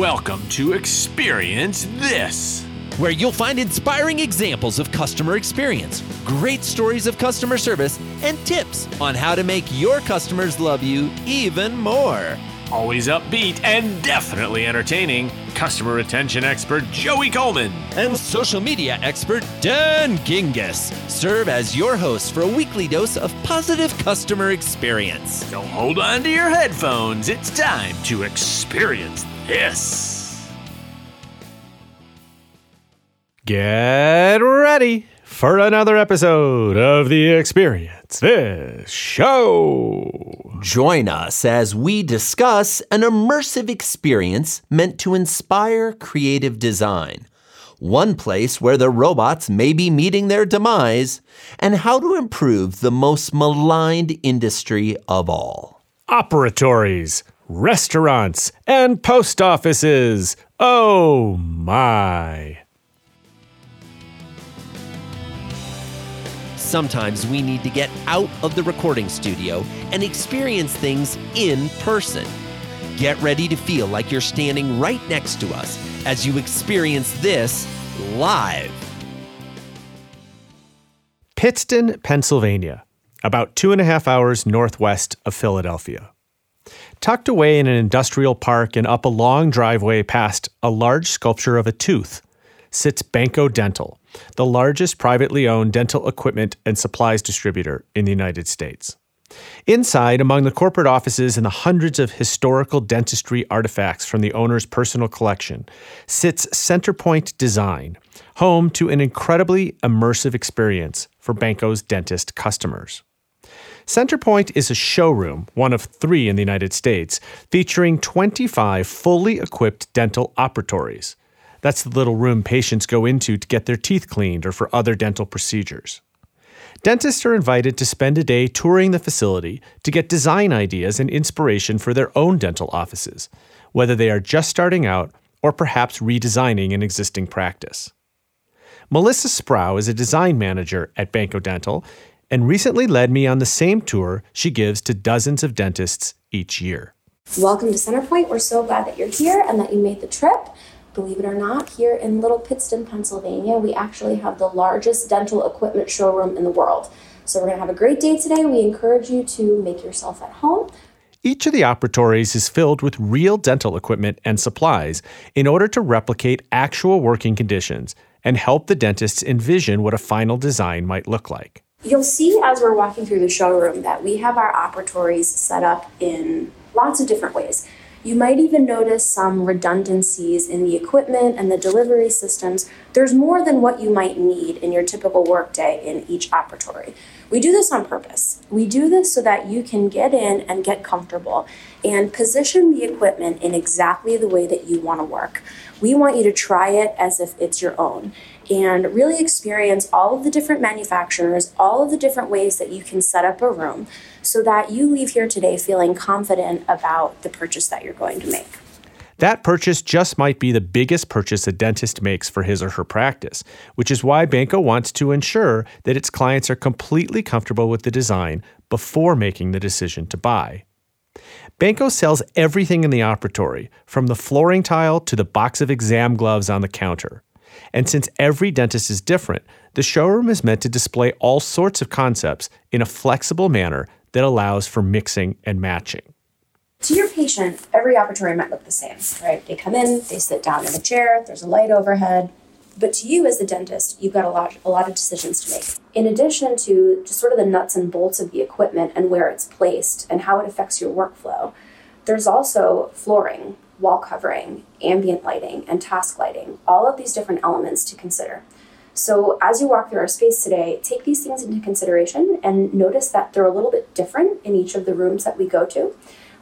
Welcome to Experience This, where you'll find inspiring examples of customer experience, great stories of customer service, and tips on how to make your customers love you even more. Always upbeat and definitely entertaining, customer retention expert Joey Coleman and social media expert Dan Gingiss serve as your hosts for a weekly dose of positive customer experience. So hold on to your headphones. It's time to experience this. Get ready for another episode of the Experience This Show. Join us as we discuss an immersive experience meant to inspire creative design. One place where the robots may be meeting their demise, and how to improve the most maligned industry of all. Operatories, restaurants, and post offices. Oh my. Sometimes we need to get out of the recording studio and experience things in person. Get ready to feel like you're standing right next to us as you experience this live. Pittston, Pennsylvania, about two and a half hours northwest of Philadelphia. Tucked away in an industrial park and up a long driveway past a large sculpture of a tooth sits Benco Dental, the largest privately owned dental equipment and supplies distributor in the United States. Inside, among the corporate offices and the hundreds of historical dentistry artifacts from the owner's personal collection, sits Centerpoint Design, home to an incredibly immersive experience for Benco's dentist customers. Centerpoint is a showroom, one of three in the United States, featuring 25 fully equipped dental operatories. That's the little room patients go into to get their teeth cleaned or for other dental procedures. Dentists are invited to spend a day touring the facility to get design ideas and inspiration for their own dental offices, whether they are just starting out or perhaps redesigning an existing practice. Melissa Sprow is a design manager at Benco Dental and recently led me on the same tour she gives to dozens of dentists each year. Welcome to Centerpoint. We're so glad that you're here and that you made the trip. Believe it or not, here in Little Pittston, Pennsylvania, we actually have the largest dental equipment showroom in the world. So we're going to have a great day today. We encourage you to make yourself at home. Each of the operatories is filled with real dental equipment and supplies in order to replicate actual working conditions and help the dentists envision what a final design might look like. You'll see as we're walking through the showroom that we have our operatories set up in lots of different ways. You might even notice some redundancies in the equipment and the delivery systems. There's more than what you might need in your typical workday in each operatory. We do this on purpose. We do this so that you can get in and get comfortable and position the equipment in exactly the way that you want to work. We want you to try it as if it's your own and really experience all of the different manufacturers, all of the different ways that you can set up a room so that you leave here today feeling confident about the purchase that you're going to make. That purchase just might be the biggest purchase a dentist makes for his or her practice, which is why Benco wants to ensure that its clients are completely comfortable with the design before making the decision to buy. Benco sells everything in the operatory, from the flooring tile to the box of exam gloves on the counter. And since every dentist is different, the showroom is meant to display all sorts of concepts in a flexible manner that allows for mixing and matching. To your patient, every operatory might look the same, right? They come in, they sit down in a chair, there's a light overhead. But to you as the dentist, you've got a lot, a lot of decisions to make. In addition to just sort of the nuts and bolts of the equipment and where it's placed and how it affects your workflow, there's also flooring, wall covering, ambient lighting, and task lighting, all of these different elements to consider. So, as you walk through our space today, take these things into consideration and notice that they're a little bit different in each of the rooms that we go to.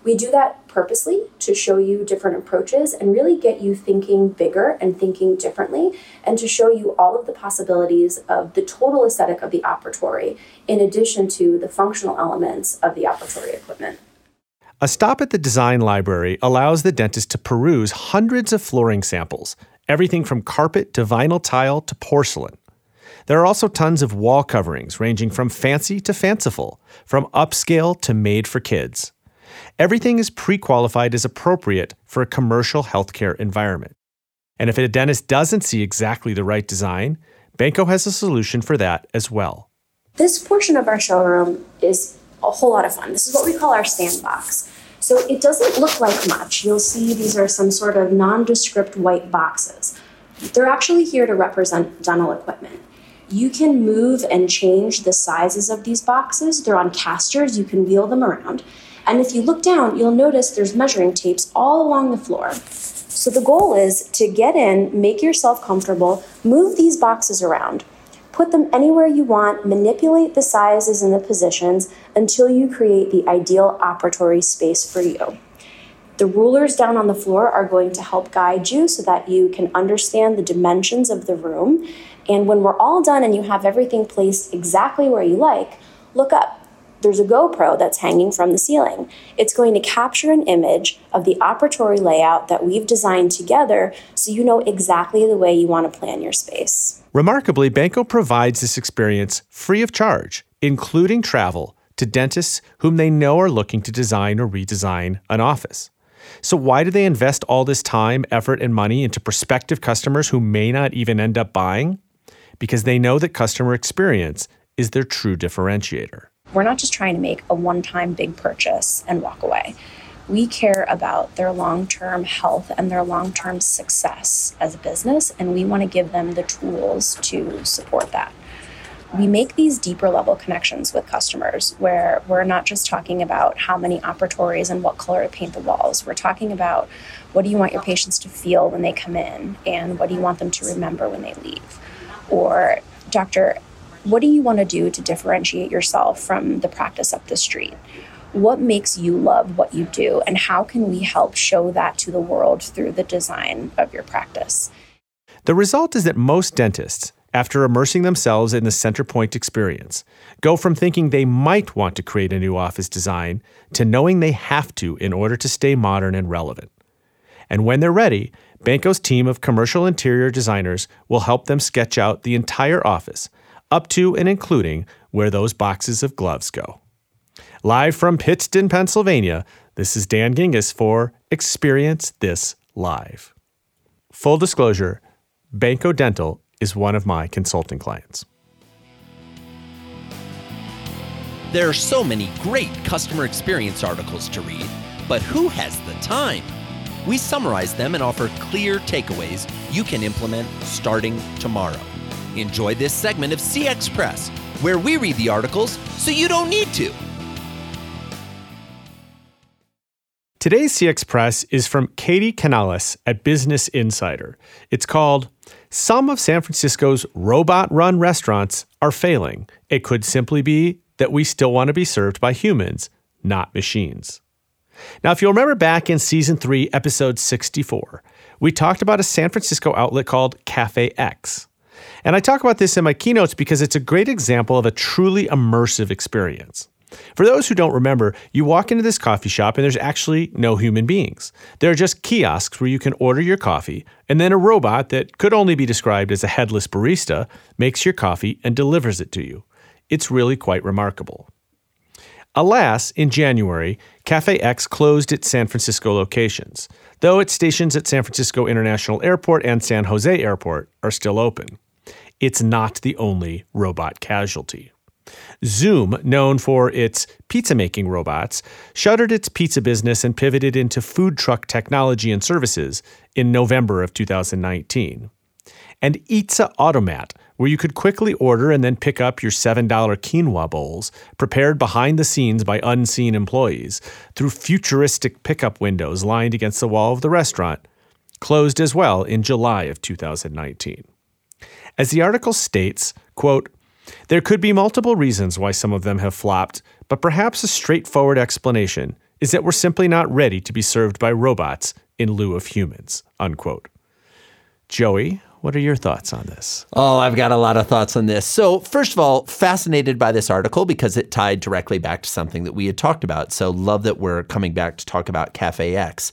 We do that purposely to show you different approaches and really get you thinking bigger and thinking differently, and to show you all of the possibilities of the total aesthetic of the operatory, in addition to the functional elements of the operatory equipment. A stop at the design library allows the dentist to peruse hundreds of flooring samples, everything from carpet to vinyl tile to porcelain. There are also tons of wall coverings ranging from fancy to fanciful, from upscale to made for kids. Everything is pre qualified as appropriate for a commercial healthcare environment. And if a dentist doesn't see exactly the right design, Benco has a solution for that as well. This portion of our showroom is a whole lot of fun. This is what we call our sandbox. So it doesn't look like much. You'll see these are some sort of nondescript white boxes. They're actually here to represent dental equipment. You can move and change the sizes of these boxes. They're on casters, you can wheel them around. And if you look down, you'll notice there's measuring tapes all along the floor. So the goal is to get in, make yourself comfortable, move these boxes around, put them anywhere you want, manipulate the sizes and the positions until you create the ideal operatory space for you. The rulers down on the floor are going to help guide you so that you can understand the dimensions of the room. And when we're all done and you have everything placed exactly where you like, look up. There's a GoPro that's hanging from the ceiling. It's going to capture an image of the operatory layout that we've designed together so you know exactly the way you want to plan your space. Remarkably, Benco provides this experience free of charge, including travel to dentists whom they know are looking to design or redesign an office. So, why do they invest all this time, effort, and money into prospective customers who may not even end up buying? Because they know that customer experience is their true differentiator. We're not just trying to make a one time big purchase and walk away. We care about their long term health and their long term success as a business, and we want to give them the tools to support that we make these deeper level connections with customers where we're not just talking about how many operatories and what color to paint the walls. We're talking about what do you want your patients to feel when they come in and what do you want them to remember when they leave. Or, doctor, what do you want to do to differentiate yourself from the practice up the street? What makes you love what you do, and how can we help show that to the world through the design of your practice? The result is that most dentists after immersing themselves in the Centerpoint experience, go from thinking they might want to create a new office design to knowing they have to in order to stay modern and relevant. And when they're ready, Benco's team of commercial interior designers will help them sketch out the entire office, up to and including where those boxes of gloves go. Live from Pittston, Pennsylvania, this is Dan Gingiss for Experience This Live. Full disclosure Benco Dental is one of my consulting clients. There are so many great customer experience articles to read, but who has the time? We summarize them and offer clear takeaways you can implement starting tomorrow. Enjoy this segment of CX Press, where we read the articles so you don't need to. Today's CX Press is from Katie Canales at Business Insider. It's called some of San Francisco's robot run restaurants are failing. It could simply be that we still want to be served by humans, not machines. Now, if you'll remember back in season three, episode 64, we talked about a San Francisco outlet called Cafe X. And I talk about this in my keynotes because it's a great example of a truly immersive experience. For those who don't remember, you walk into this coffee shop and there's actually no human beings. There are just kiosks where you can order your coffee, and then a robot that could only be described as a headless barista makes your coffee and delivers it to you. It's really quite remarkable. Alas, in January, Cafe X closed its San Francisco locations, though its stations at San Francisco International Airport and San Jose Airport are still open. It's not the only robot casualty. Zume, known for its pizza making robots, shuttered its pizza business and pivoted into food truck technology and services in November of 2019. And Eatsa Automat, where you could quickly order and then pick up your $7 quinoa bowls, prepared behind the scenes by unseen employees through futuristic pickup windows lined against the wall of the restaurant, closed as well in July of 2019. As the article states, quote, there could be multiple reasons why some of them have flopped, but perhaps a straightforward explanation is that we're simply not ready to be served by robots in lieu of humans. Unquote. Joey, what are your thoughts on this? Oh, I've got a lot of thoughts on this. So, first of all, fascinated by this article because it tied directly back to something that we had talked about. So, love that we're coming back to talk about Cafe X.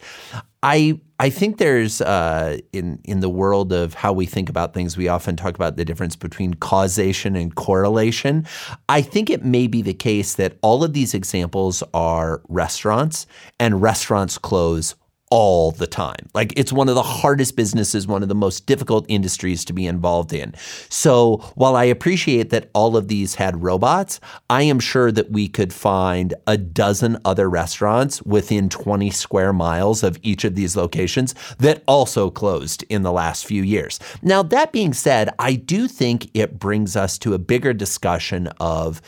I I think there's uh, in in the world of how we think about things, we often talk about the difference between causation and correlation. I think it may be the case that all of these examples are restaurants, and restaurants close all the time. Like it's one of the hardest businesses, one of the most difficult industries to be involved in. So while I appreciate that all of these had robots, I am sure that we could find a dozen other restaurants within 20 square miles of each of these locations that also closed in the last few years. Now, that being said, I do think it brings us to a bigger discussion of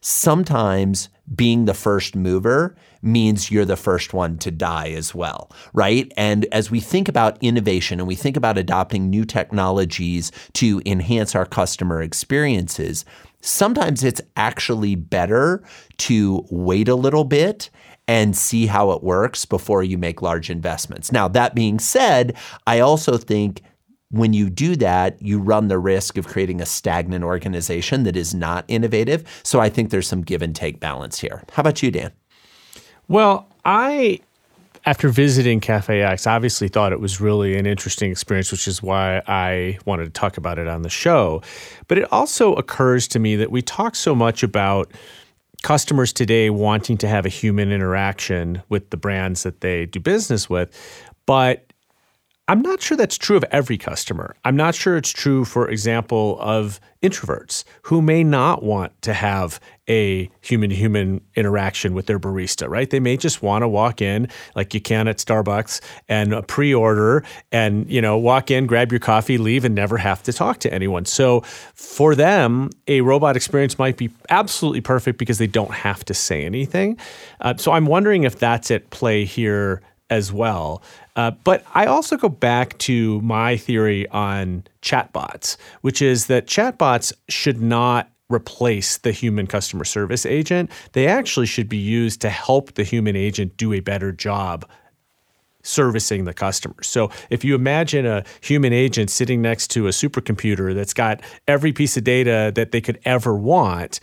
sometimes being the first mover means you're the first one to die as well, right? And as we think about innovation and we think about adopting new technologies to enhance our customer experiences, sometimes it's actually better to wait a little bit and see how it works before you make large investments. Now, that being said, I also think when you do that, you run the risk of creating a stagnant organization that is not innovative. So I think there's some give and take balance here. How about you, Dan? Well, I, after visiting Cafe X, obviously thought it was really an interesting experience, which is why I wanted to talk about it on the show. But it also occurs to me that we talk so much about customers today wanting to have a human interaction with the brands that they do business with. But I'm not sure that's true of every customer. I'm not sure it's true, for example, of introverts who may not want to have a human to human interaction with their barista, right? They may just want to walk in like you can at Starbucks and pre order and, you know, walk in, grab your coffee, leave, and never have to talk to anyone. So for them, a robot experience might be absolutely perfect because they don't have to say anything. Uh, so I'm wondering if that's at play here as well. Uh, but I also go back to my theory on chatbots, which is that chatbots should not replace the human customer service agent. They actually should be used to help the human agent do a better job servicing the customer. So if you imagine a human agent sitting next to a supercomputer that's got every piece of data that they could ever want,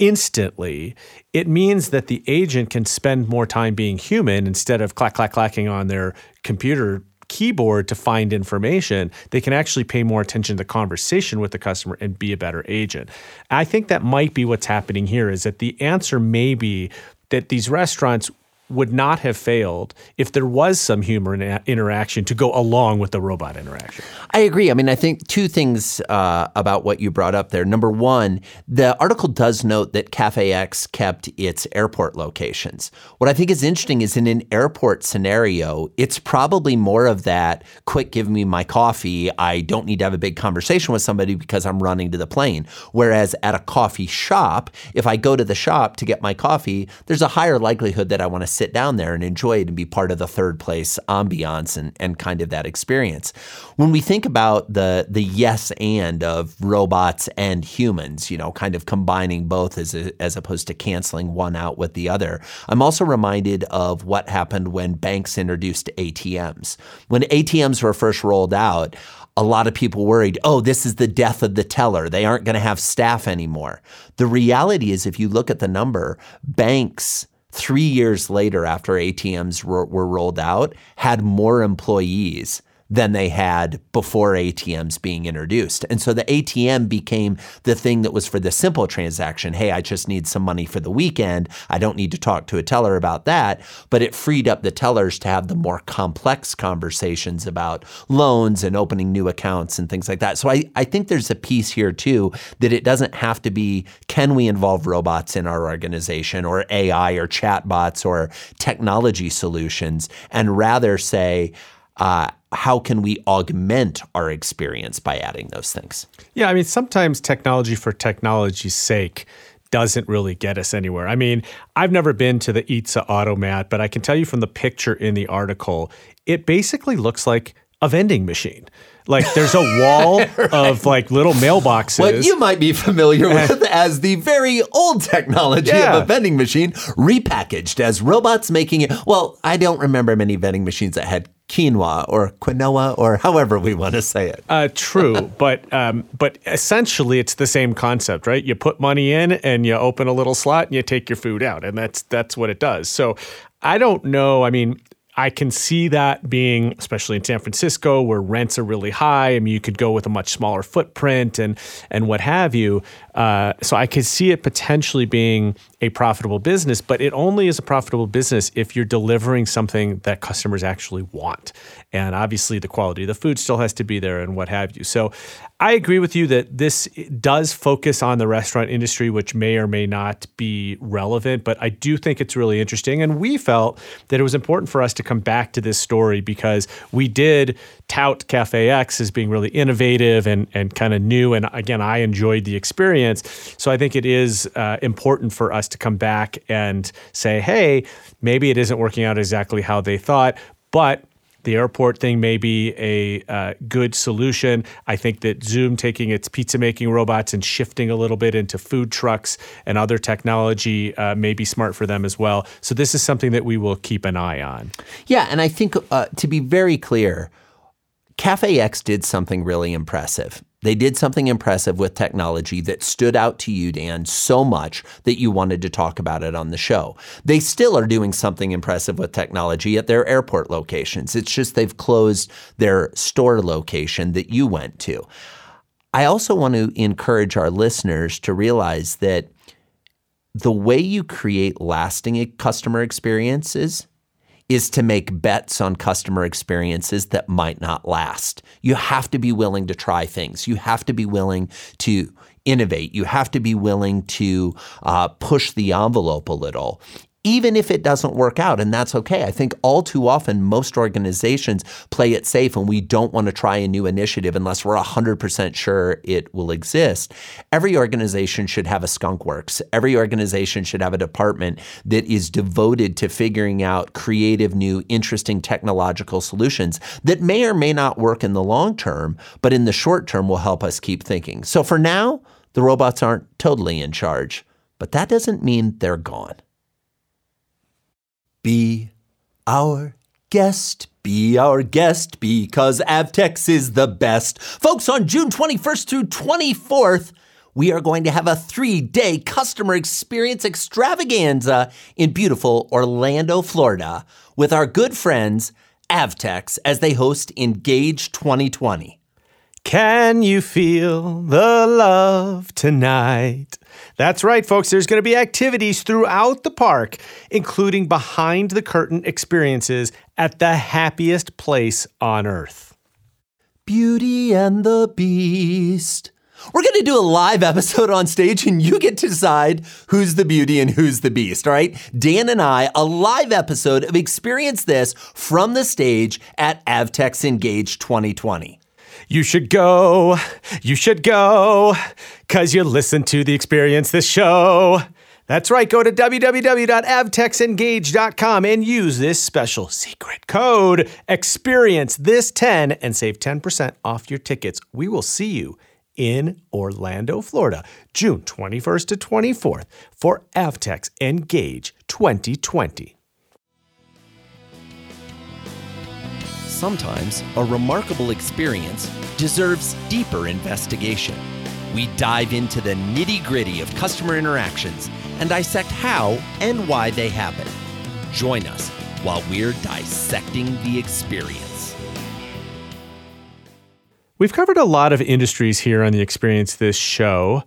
instantly, it means that the agent can spend more time being human instead of clack, clack, clacking on their computer keyboard to find information. They can actually pay more attention to the conversation with the customer and be a better agent. I think that might be what's happening here is that the answer may be that these restaurants would not have failed if there was some human interaction to go along with the robot interaction. I agree. I mean, I think two things uh, about what you brought up there. Number one, the article does note that Cafe X kept its airport locations. What I think is interesting is in an airport scenario, it's probably more of that quick, give me my coffee. I don't need to have a big conversation with somebody because I'm running to the plane. Whereas at a coffee shop, if I go to the shop to get my coffee, there's a higher likelihood that I want to sit down there and enjoy it and be part of the third place ambiance and, and kind of that experience. When we think about the the yes and of robots and humans, you know, kind of combining both as a, as opposed to canceling one out with the other, I'm also reminded of what happened when banks introduced ATMs. When ATMs were first rolled out, a lot of people worried, oh, this is the death of the teller. They aren't going to have staff anymore. The reality is, if you look at the number, banks three years later, after ATMs were, were rolled out, had more employees than they had before ATMs being introduced. And so the ATM became the thing that was for the simple transaction. Hey, I just need some money for the weekend. I don't need to talk to a teller about that. But it freed up the tellers to have the more complex conversations about loans and opening new accounts and things like that. So I, I think there's a piece here too that it doesn't have to be can we involve robots in our organization or AI or chatbots or technology solutions and rather say, uh, how can we augment our experience by adding those things? Yeah, I mean, sometimes technology for technology's sake doesn't really get us anywhere. I mean, I've never been to the Eatsa automat, but I can tell you from the picture in the article, it basically looks like a vending machine. Like there's a wall right. of like little mailboxes. What you might be familiar with as the very old technology yeah. of a vending machine repackaged as robots making it. Well, I don't remember many vending machines that had quinoa or quinoa or however we want to say it. Uh, true, but um, but essentially it's the same concept, right? You put money in and you open a little slot and you take your food out, and that's that's what it does. So I don't know. I mean, I can see that being, especially in San Francisco, where rents are really high. I mean, you could go with a much smaller footprint and and what have you. Uh, so I could see it potentially being a profitable business, but it only is a profitable business if you're delivering something that customers actually want. And obviously, the quality of the food still has to be there and what have you. So I agree with you that this does focus on the restaurant industry, which may or may not be relevant, but I do think it's really interesting. And we felt that it was important for us to come back to this story because we did tout Cafe X as being really innovative and, and kind of new. And again, I enjoyed the experience. So I think it is uh, important for us to come back and say, hey, maybe it isn't working out exactly how they thought, but the airport thing may be a uh, good solution. I think that Zume taking its pizza making robots and shifting a little bit into food trucks and other technology uh, may be smart for them as well. So, this is something that we will keep an eye on. Yeah. And I think uh, to be very clear, Cafe X did something really impressive. They did something impressive with technology that stood out to you, Dan, so much that you wanted to talk about it on the show. They still are doing something impressive with technology at their airport locations. It's just they've closed their store location that you went to. I also want to encourage our listeners to realize that the way you create lasting customer experiences is to make bets on customer experiences that might not last. You have to be willing to try things. You have to be willing to innovate. You have to be willing to uh, push the envelope a little even if it doesn't work out, and that's okay. I think all too often, most organizations play it safe and we don't want to try a new initiative unless we're 100% sure it will exist. Every organization should have a skunk works. Every organization should have a department that is devoted to figuring out creative, new, interesting technological solutions that may or may not work in the long term, but in the short term will help us keep thinking. So for now, the robots aren't totally in charge, but that doesn't mean they're gone. Be our guest. Be our guest because Avtex is the best. Folks, on June 21st through 24th, we are going to have a three day customer experience extravaganza in beautiful Orlando, Florida, with our good friends Avtex as they host Engage 2020. Can you feel the love tonight? That's right, folks. There's going to be activities throughout the park, including behind the curtain experiences at the happiest place on earth. Beauty and the Beast. We're going to do a live episode on stage and you get to decide who's the beauty and who's the beast, all right? Dan and I, a live episode of Experience This from the stage at Avtex Engage 2020. You should go, you should go, because you listen to the Experience This show. That's right, go to www.avtexengage.com and use this special secret code, Experience This 10, and save 10% off your tickets. We will see you in Orlando, Florida, June 21st to 24th for Avtex Engage 2020. Sometimes a remarkable experience deserves deeper investigation. We dive into the nitty gritty of customer interactions and dissect how and why they happen. Join us while we're dissecting the experience. We've covered a lot of industries here on the Experience This show,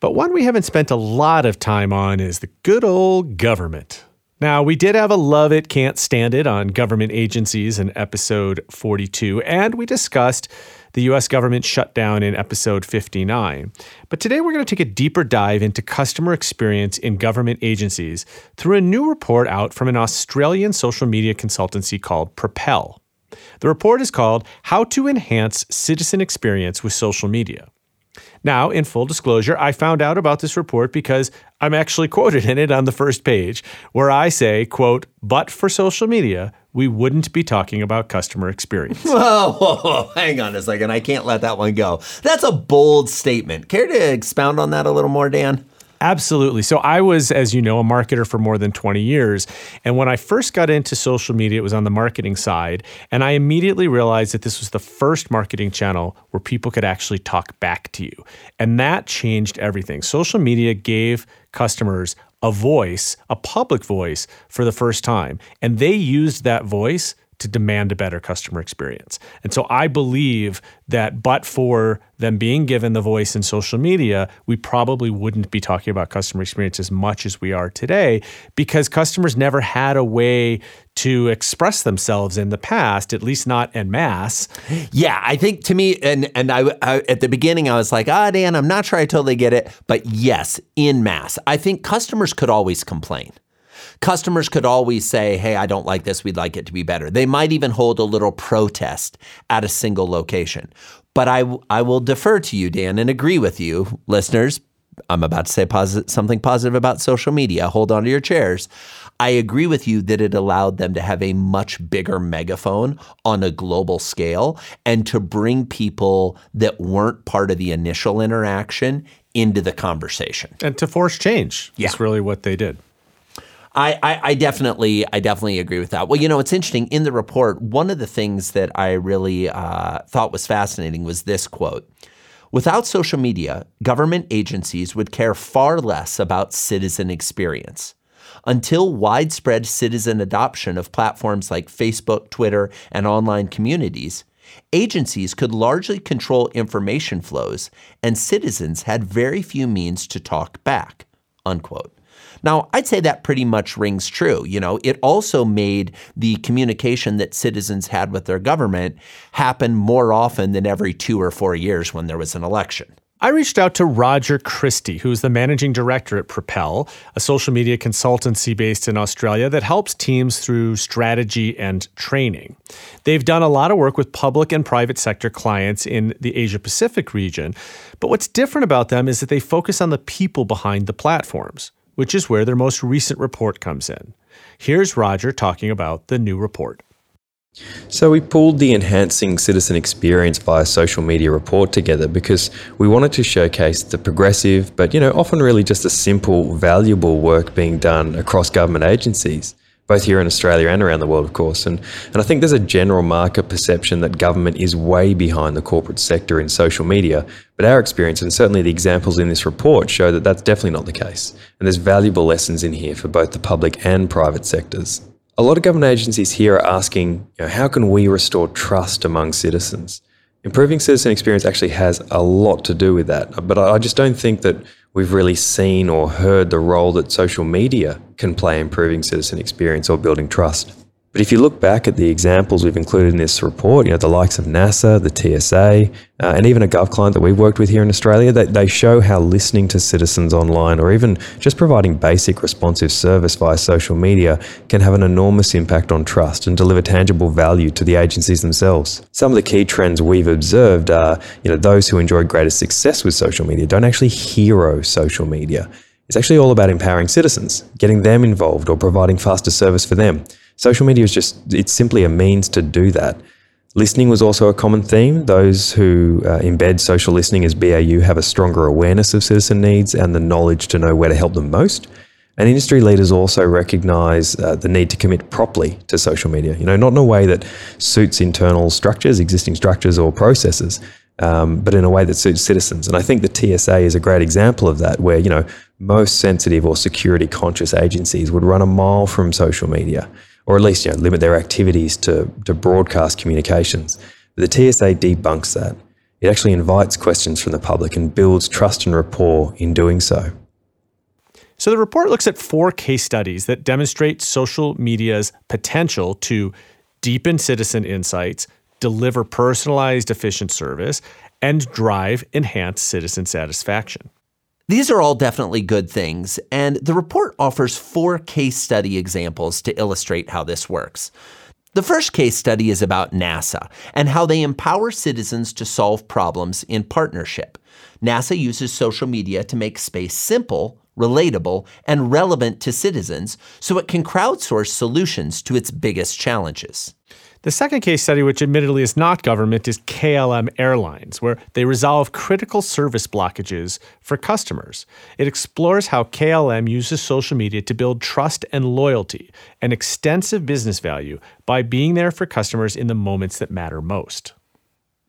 but one we haven't spent a lot of time on is the good old government. Now, we did have a love it, can't stand it on government agencies in episode 42, and we discussed the US government shutdown in episode 59. But today we're going to take a deeper dive into customer experience in government agencies through a new report out from an Australian social media consultancy called Propel. The report is called How to Enhance Citizen Experience with Social Media. Now, in full disclosure, I found out about this report because I'm actually quoted in it on the first page, where I say, quote, but for social media, we wouldn't be talking about customer experience. Whoa, whoa, whoa, hang on a second. I can't let that one go. That's a bold statement. Care to expound on that a little more, Dan? Absolutely. So I was, as you know, a marketer for more than 20 years. And when I first got into social media, it was on the marketing side. And I immediately realized that this was the first marketing channel where people could actually talk back to you. And that changed everything. Social media gave customers a voice, a public voice for the first time. And they used that voice to demand a better customer experience. And so I believe that, but for them being given the voice in social media, we probably wouldn't be talking about customer experience as much as we are today because customers never had a way to express themselves in the past, at least not en masse. Yeah, I think to me, and and I, I at the beginning I was like, ah, Dan, I'm not sure I totally get it, but yes, in mass, I think customers could always complain. Customers could always say, hey, I don't like this. We'd like it to be better. They might even hold a little protest at a single location. But I, I will defer to you, Dan, and agree with you, listeners. I'm about to say posit- something positive about social media. Hold on to your chairs. I agree with you that it allowed them to have a much bigger megaphone on a global scale and to bring people that weren't part of the initial interaction into the conversation. And to force change. Yeah. That's really what they did. I, I, I definitely I definitely agree with that. Well, you know, it's interesting in the report. One of the things that I really uh, thought was fascinating was this quote: "Without social media, government agencies would care far less about citizen experience." Until widespread citizen adoption of platforms like Facebook, Twitter, and online communities, agencies could largely control information flows, and citizens had very few means to talk back. Unquote. Now, I'd say that pretty much rings true. You know, it also made the communication that citizens had with their government happen more often than every two or four years when there was an election. I reached out to Roger Christie, who's the managing director at Propel, a social media consultancy based in Australia that helps teams through strategy and training. They've done a lot of work with public and private sector clients in the Asia Pacific region, but what's different about them is that they focus on the people behind the platforms which is where their most recent report comes in. Here's Roger talking about the new report. So, we pulled the Enhancing Citizen Experience via social media report together because we wanted to showcase the progressive, but you know, often really just a simple, valuable work being done across government agencies both here in Australia and around the world, of course. And, and I think there's a general market perception that government is way behind the corporate sector in social media. But our experience, and certainly the examples in this report, show that that's definitely not the case. And there's valuable lessons in here for both the public and private sectors. A lot of government agencies here are asking, you know, how can we restore trust among citizens? Improving citizen experience actually has a lot to do with that. But I just don't think that we've really seen or heard the role that social media can play in improving citizen experience or building trust. But if you look back at the examples we've included in this report, you know, the likes of NASA, the TSA, uh, and even a Gov client that we've worked with here in Australia, they, they show how listening to citizens online or even just providing basic responsive service via social media can have an enormous impact on trust and deliver tangible value to the agencies themselves. Some of the key trends we've observed are, you know, those who enjoy greater success with social media don't actually hero social media. It's actually all about empowering citizens, getting them involved or providing faster service for them. Social media is just, it's simply a means to do that. Listening was also a common theme. Those who uh, embed social listening as BAU have a stronger awareness of citizen needs and the knowledge to know where to help them most. And industry leaders also recognize uh, the need to commit properly to social media, you know, not in a way that suits internal structures, existing structures or processes, um, but in a way that suits citizens. And I think the TSA is a great example of that, where, you know, most sensitive or security conscious agencies would run a mile from social media or at least you know, limit their activities to, to broadcast communications. But the TSA debunks that. It actually invites questions from the public and builds trust and rapport in doing so. So the report looks at four case studies that demonstrate social media's potential to deepen citizen insights, deliver personalized, efficient service, and drive enhanced citizen satisfaction. These are all definitely good things, and the report offers four case study examples to illustrate how this works. The first case study is about NASA and how they empower citizens to solve problems in partnership. NASA uses social media to make space simple, relatable, and relevant to citizens so it can crowdsource solutions to its biggest challenges. The second case study, which admittedly is not government, is KLM Airlines, where they resolve critical service blockages for customers. It explores how KLM uses social media to build trust and loyalty and extensive business value by being there for customers in the moments that matter most.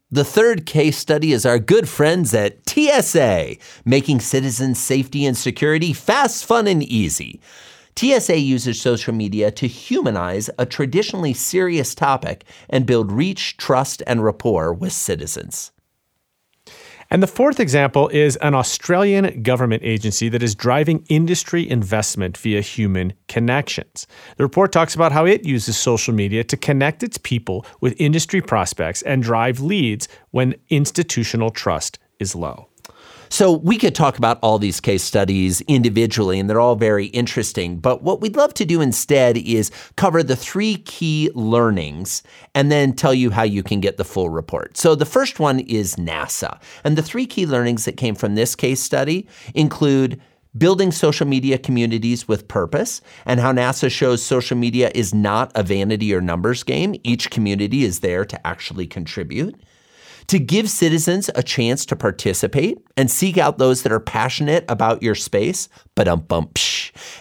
The third case study is our good friends at TSA, making citizen safety and security fast, fun, and easy. TSA uses social media to humanize a traditionally serious topic and build reach, trust, and rapport with citizens. And the fourth example is an Australian government agency that is driving industry investment via human connections. The report talks about how it uses social media to connect its people with industry prospects and drive leads when institutional trust is low. So we could talk about all these case studies individually, and they're all very interesting. But what we'd love to do instead is cover the three key learnings and then tell you how you can get the full report. So the first one is NASA. And the three key learnings that came from this case study include building social media communities with purpose, and how NASA shows social media is not a vanity or numbers game. Each community is there to actually contribute to give citizens a chance to participate and seek out those that are passionate about your space, but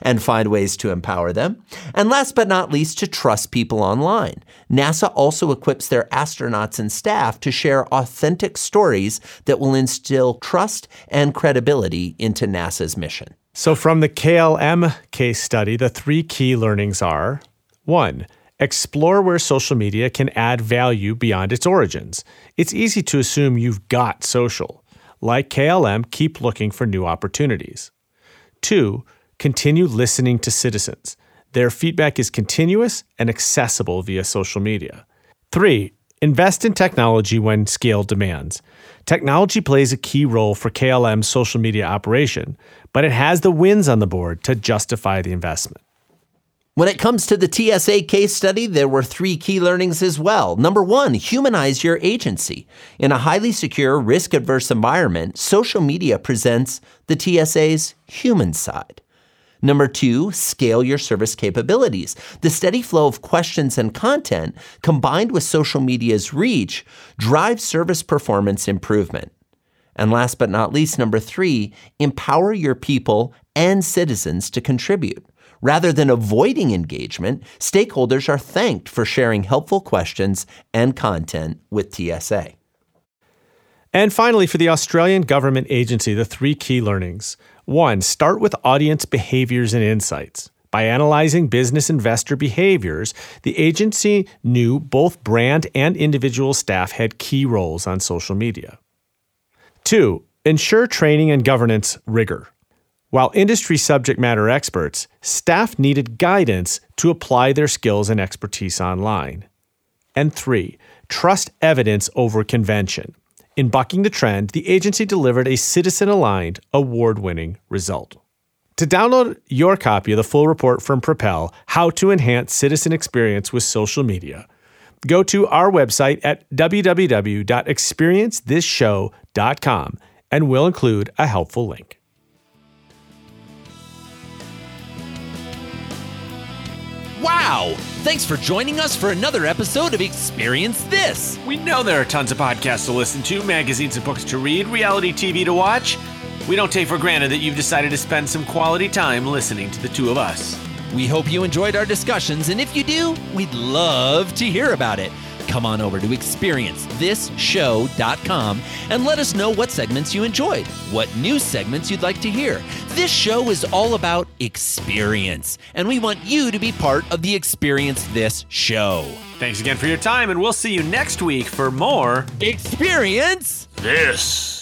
and find ways to empower them. And last but not least, to trust people online. NASA also equips their astronauts and staff to share authentic stories that will instill trust and credibility into NASA's mission. So, from the KLM case study, the three key learnings are one, Explore where social media can add value beyond its origins. It's easy to assume you've got social. Like KLM, keep looking for new opportunities. Two, continue listening to citizens. Their feedback is continuous and accessible via social media. Three, invest in technology when scale demands. Technology plays a key role for KLM's social media operation, but it has the wins on the board to justify the investment. When it comes to the TSA case study, there were three key learnings as well. Number one, humanize your agency. In a highly secure, risk adverse environment, social media presents the TSA's human side. Number two, scale your service capabilities. The steady flow of questions and content combined with social media's reach drives service performance improvement. And last but not least, number three, empower your people and citizens to contribute. Rather than avoiding engagement, stakeholders are thanked for sharing helpful questions and content with TSA. And finally, for the Australian government agency, the three key learnings. One, start with audience behaviors and insights. By analyzing business investor behaviors, the agency knew both brand and individual staff had key roles on social media. Two, ensure training and governance rigor. While industry subject matter experts, staff needed guidance to apply their skills and expertise online. And three, trust evidence over convention. In bucking the trend, the agency delivered a citizen aligned, award winning result. To download your copy of the full report from Propel, How to Enhance Citizen Experience with Social Media, go to our website at www.experiencethisshow.com and we'll include a helpful link. Wow! Thanks for joining us for another episode of Experience This. We know there are tons of podcasts to listen to, magazines and books to read, reality TV to watch. We don't take for granted that you've decided to spend some quality time listening to the two of us. We hope you enjoyed our discussions, and if you do, we'd love to hear about it come on over to experiencethisshow.com and let us know what segments you enjoyed, what new segments you'd like to hear. This show is all about experience, and we want you to be part of the Experience This show. Thanks again for your time, and we'll see you next week for more Experience This.